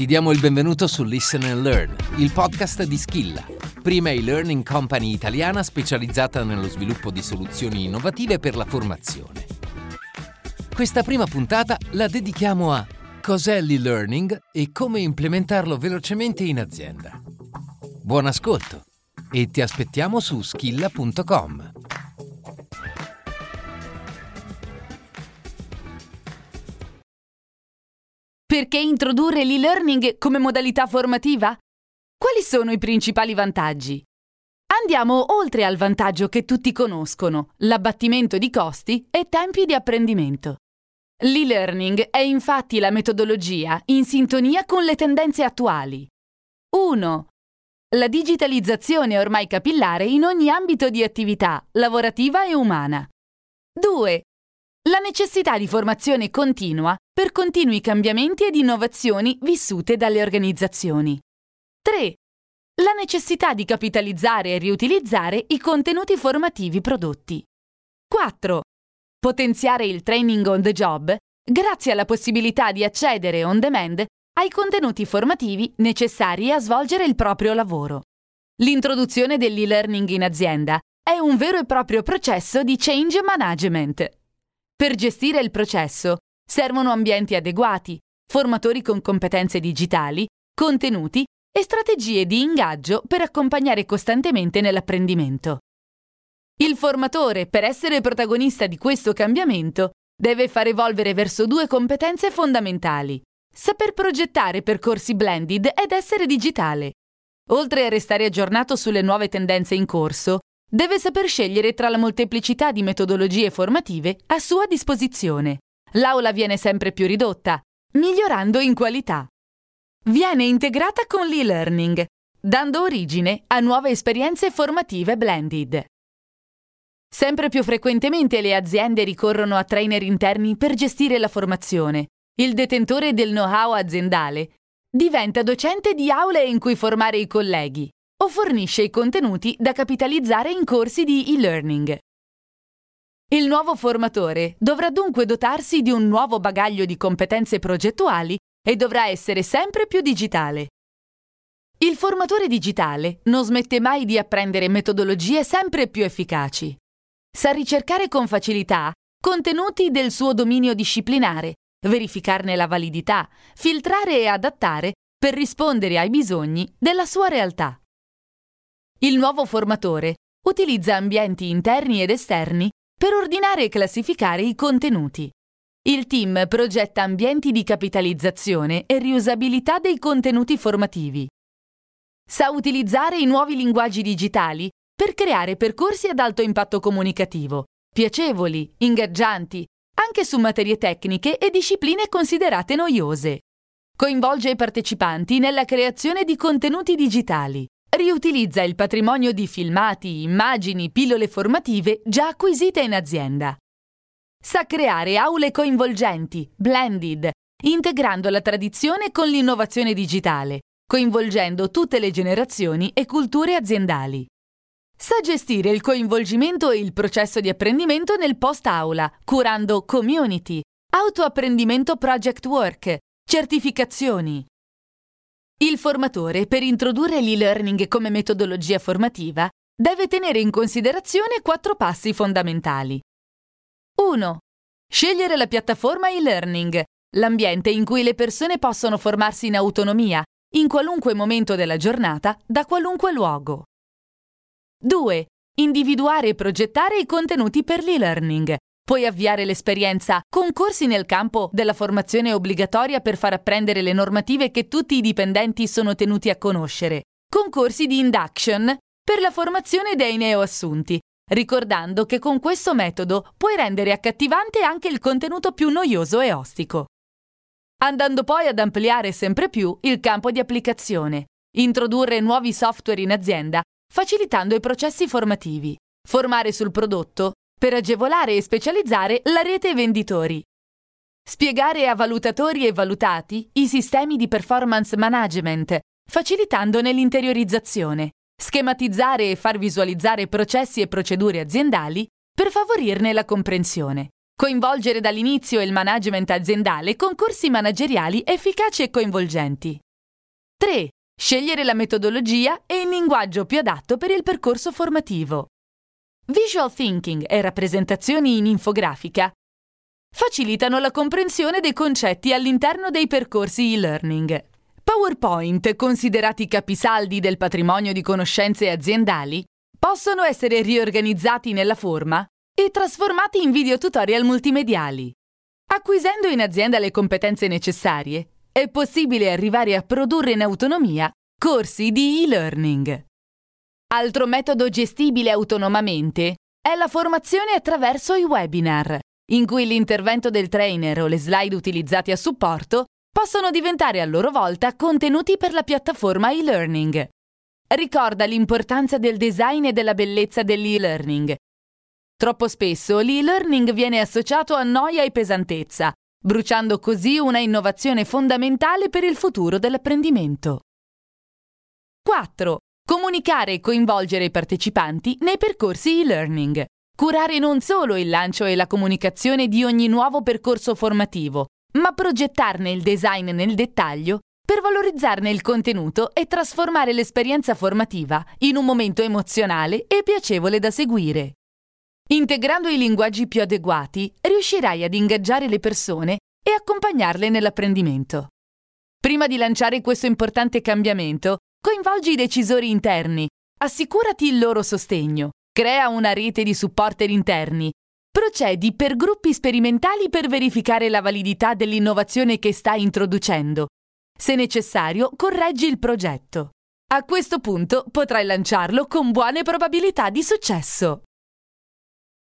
Ti diamo il benvenuto su Listen and Learn, il podcast di Skilla, prima e-learning company italiana specializzata nello sviluppo di soluzioni innovative per la formazione. Questa prima puntata la dedichiamo a cos'è l'e-learning e come implementarlo velocemente in azienda. Buon ascolto e ti aspettiamo su skilla.com. Perché introdurre l'e-learning come modalità formativa? Quali sono i principali vantaggi? Andiamo oltre al vantaggio che tutti conoscono, l'abbattimento di costi e tempi di apprendimento. L'e-learning è infatti la metodologia in sintonia con le tendenze attuali. 1. La digitalizzazione è ormai capillare in ogni ambito di attività, lavorativa e umana. 2. La necessità di formazione continua per continui cambiamenti ed innovazioni vissute dalle organizzazioni. 3. La necessità di capitalizzare e riutilizzare i contenuti formativi prodotti. 4. Potenziare il training on the job grazie alla possibilità di accedere on demand ai contenuti formativi necessari a svolgere il proprio lavoro. L'introduzione dell'e-learning in azienda è un vero e proprio processo di change management. Per gestire il processo servono ambienti adeguati, formatori con competenze digitali, contenuti e strategie di ingaggio per accompagnare costantemente nell'apprendimento. Il formatore, per essere protagonista di questo cambiamento, deve far evolvere verso due competenze fondamentali. Saper progettare percorsi blended ed essere digitale. Oltre a restare aggiornato sulle nuove tendenze in corso, deve saper scegliere tra la molteplicità di metodologie formative a sua disposizione. L'aula viene sempre più ridotta, migliorando in qualità. Viene integrata con l'e-learning, dando origine a nuove esperienze formative blended. Sempre più frequentemente le aziende ricorrono a trainer interni per gestire la formazione. Il detentore del know-how aziendale diventa docente di aule in cui formare i colleghi o fornisce i contenuti da capitalizzare in corsi di e-learning. Il nuovo formatore dovrà dunque dotarsi di un nuovo bagaglio di competenze progettuali e dovrà essere sempre più digitale. Il formatore digitale non smette mai di apprendere metodologie sempre più efficaci. Sa ricercare con facilità contenuti del suo dominio disciplinare, verificarne la validità, filtrare e adattare per rispondere ai bisogni della sua realtà. Il nuovo formatore utilizza ambienti interni ed esterni per ordinare e classificare i contenuti. Il team progetta ambienti di capitalizzazione e riusabilità dei contenuti formativi. Sa utilizzare i nuovi linguaggi digitali per creare percorsi ad alto impatto comunicativo, piacevoli, ingaggianti, anche su materie tecniche e discipline considerate noiose. Coinvolge i partecipanti nella creazione di contenuti digitali, riutilizza il patrimonio di filmati, immagini, pillole formative già acquisite in azienda. Sa creare aule coinvolgenti, blended, integrando la tradizione con l'innovazione digitale, coinvolgendo tutte le generazioni e culture aziendali. Sa gestire il coinvolgimento e il processo di apprendimento nel post-aula, curando community, autoapprendimento project work, certificazioni, il formatore, per introdurre l'e-learning come metodologia formativa, deve tenere in considerazione quattro passi fondamentali. 1. Scegliere la piattaforma e-learning, l'ambiente in cui le persone possono formarsi in autonomia, in qualunque momento della giornata, da qualunque luogo. 2. Individuare e progettare i contenuti per l'e-learning, Puoi avviare l'esperienza con corsi nel campo della formazione obbligatoria per far apprendere le normative che tutti i dipendenti sono tenuti a conoscere, con corsi di induction per la formazione dei neoassunti, ricordando che con questo metodo puoi rendere accattivante anche il contenuto più noioso e ostico. Andando poi ad ampliare sempre più il campo di applicazione, introdurre nuovi software in azienda, facilitando i processi formativi, formare sul prodotto per agevolare e specializzare la rete venditori. Spiegare a valutatori e valutati i sistemi di performance management, facilitandone l'interiorizzazione. Schematizzare e far visualizzare processi e procedure aziendali per favorirne la comprensione. Coinvolgere dall'inizio il management aziendale con corsi manageriali efficaci e coinvolgenti. 3. Scegliere la metodologia e il linguaggio più adatto per il percorso formativo. Visual thinking e rappresentazioni in infografica facilitano la comprensione dei concetti all'interno dei percorsi e-learning. PowerPoint, considerati capisaldi del patrimonio di conoscenze aziendali, possono essere riorganizzati nella forma e trasformati in video tutorial multimediali. Acquisendo in azienda le competenze necessarie, è possibile arrivare a produrre in autonomia corsi di e-learning. Altro metodo gestibile autonomamente è la formazione attraverso i webinar, in cui l'intervento del trainer o le slide utilizzati a supporto possono diventare a loro volta contenuti per la piattaforma e-learning. Ricorda l'importanza del design e della bellezza dell'e-learning. Troppo spesso l'e-learning viene associato a noia e pesantezza, bruciando così una innovazione fondamentale per il futuro dell'apprendimento. 4. Comunicare e coinvolgere i partecipanti nei percorsi e-learning. Curare non solo il lancio e la comunicazione di ogni nuovo percorso formativo, ma progettarne il design nel dettaglio per valorizzarne il contenuto e trasformare l'esperienza formativa in un momento emozionale e piacevole da seguire. Integrando i linguaggi più adeguati, riuscirai ad ingaggiare le persone e accompagnarle nell'apprendimento. Prima di lanciare questo importante cambiamento, coinvolgi i decisori interni, assicurati il loro sostegno, crea una rete di supporter interni Procedi per gruppi sperimentali per verificare la validità dell'innovazione che stai introducendo. Se necessario, correggi il progetto. A questo punto potrai lanciarlo con buone probabilità di successo.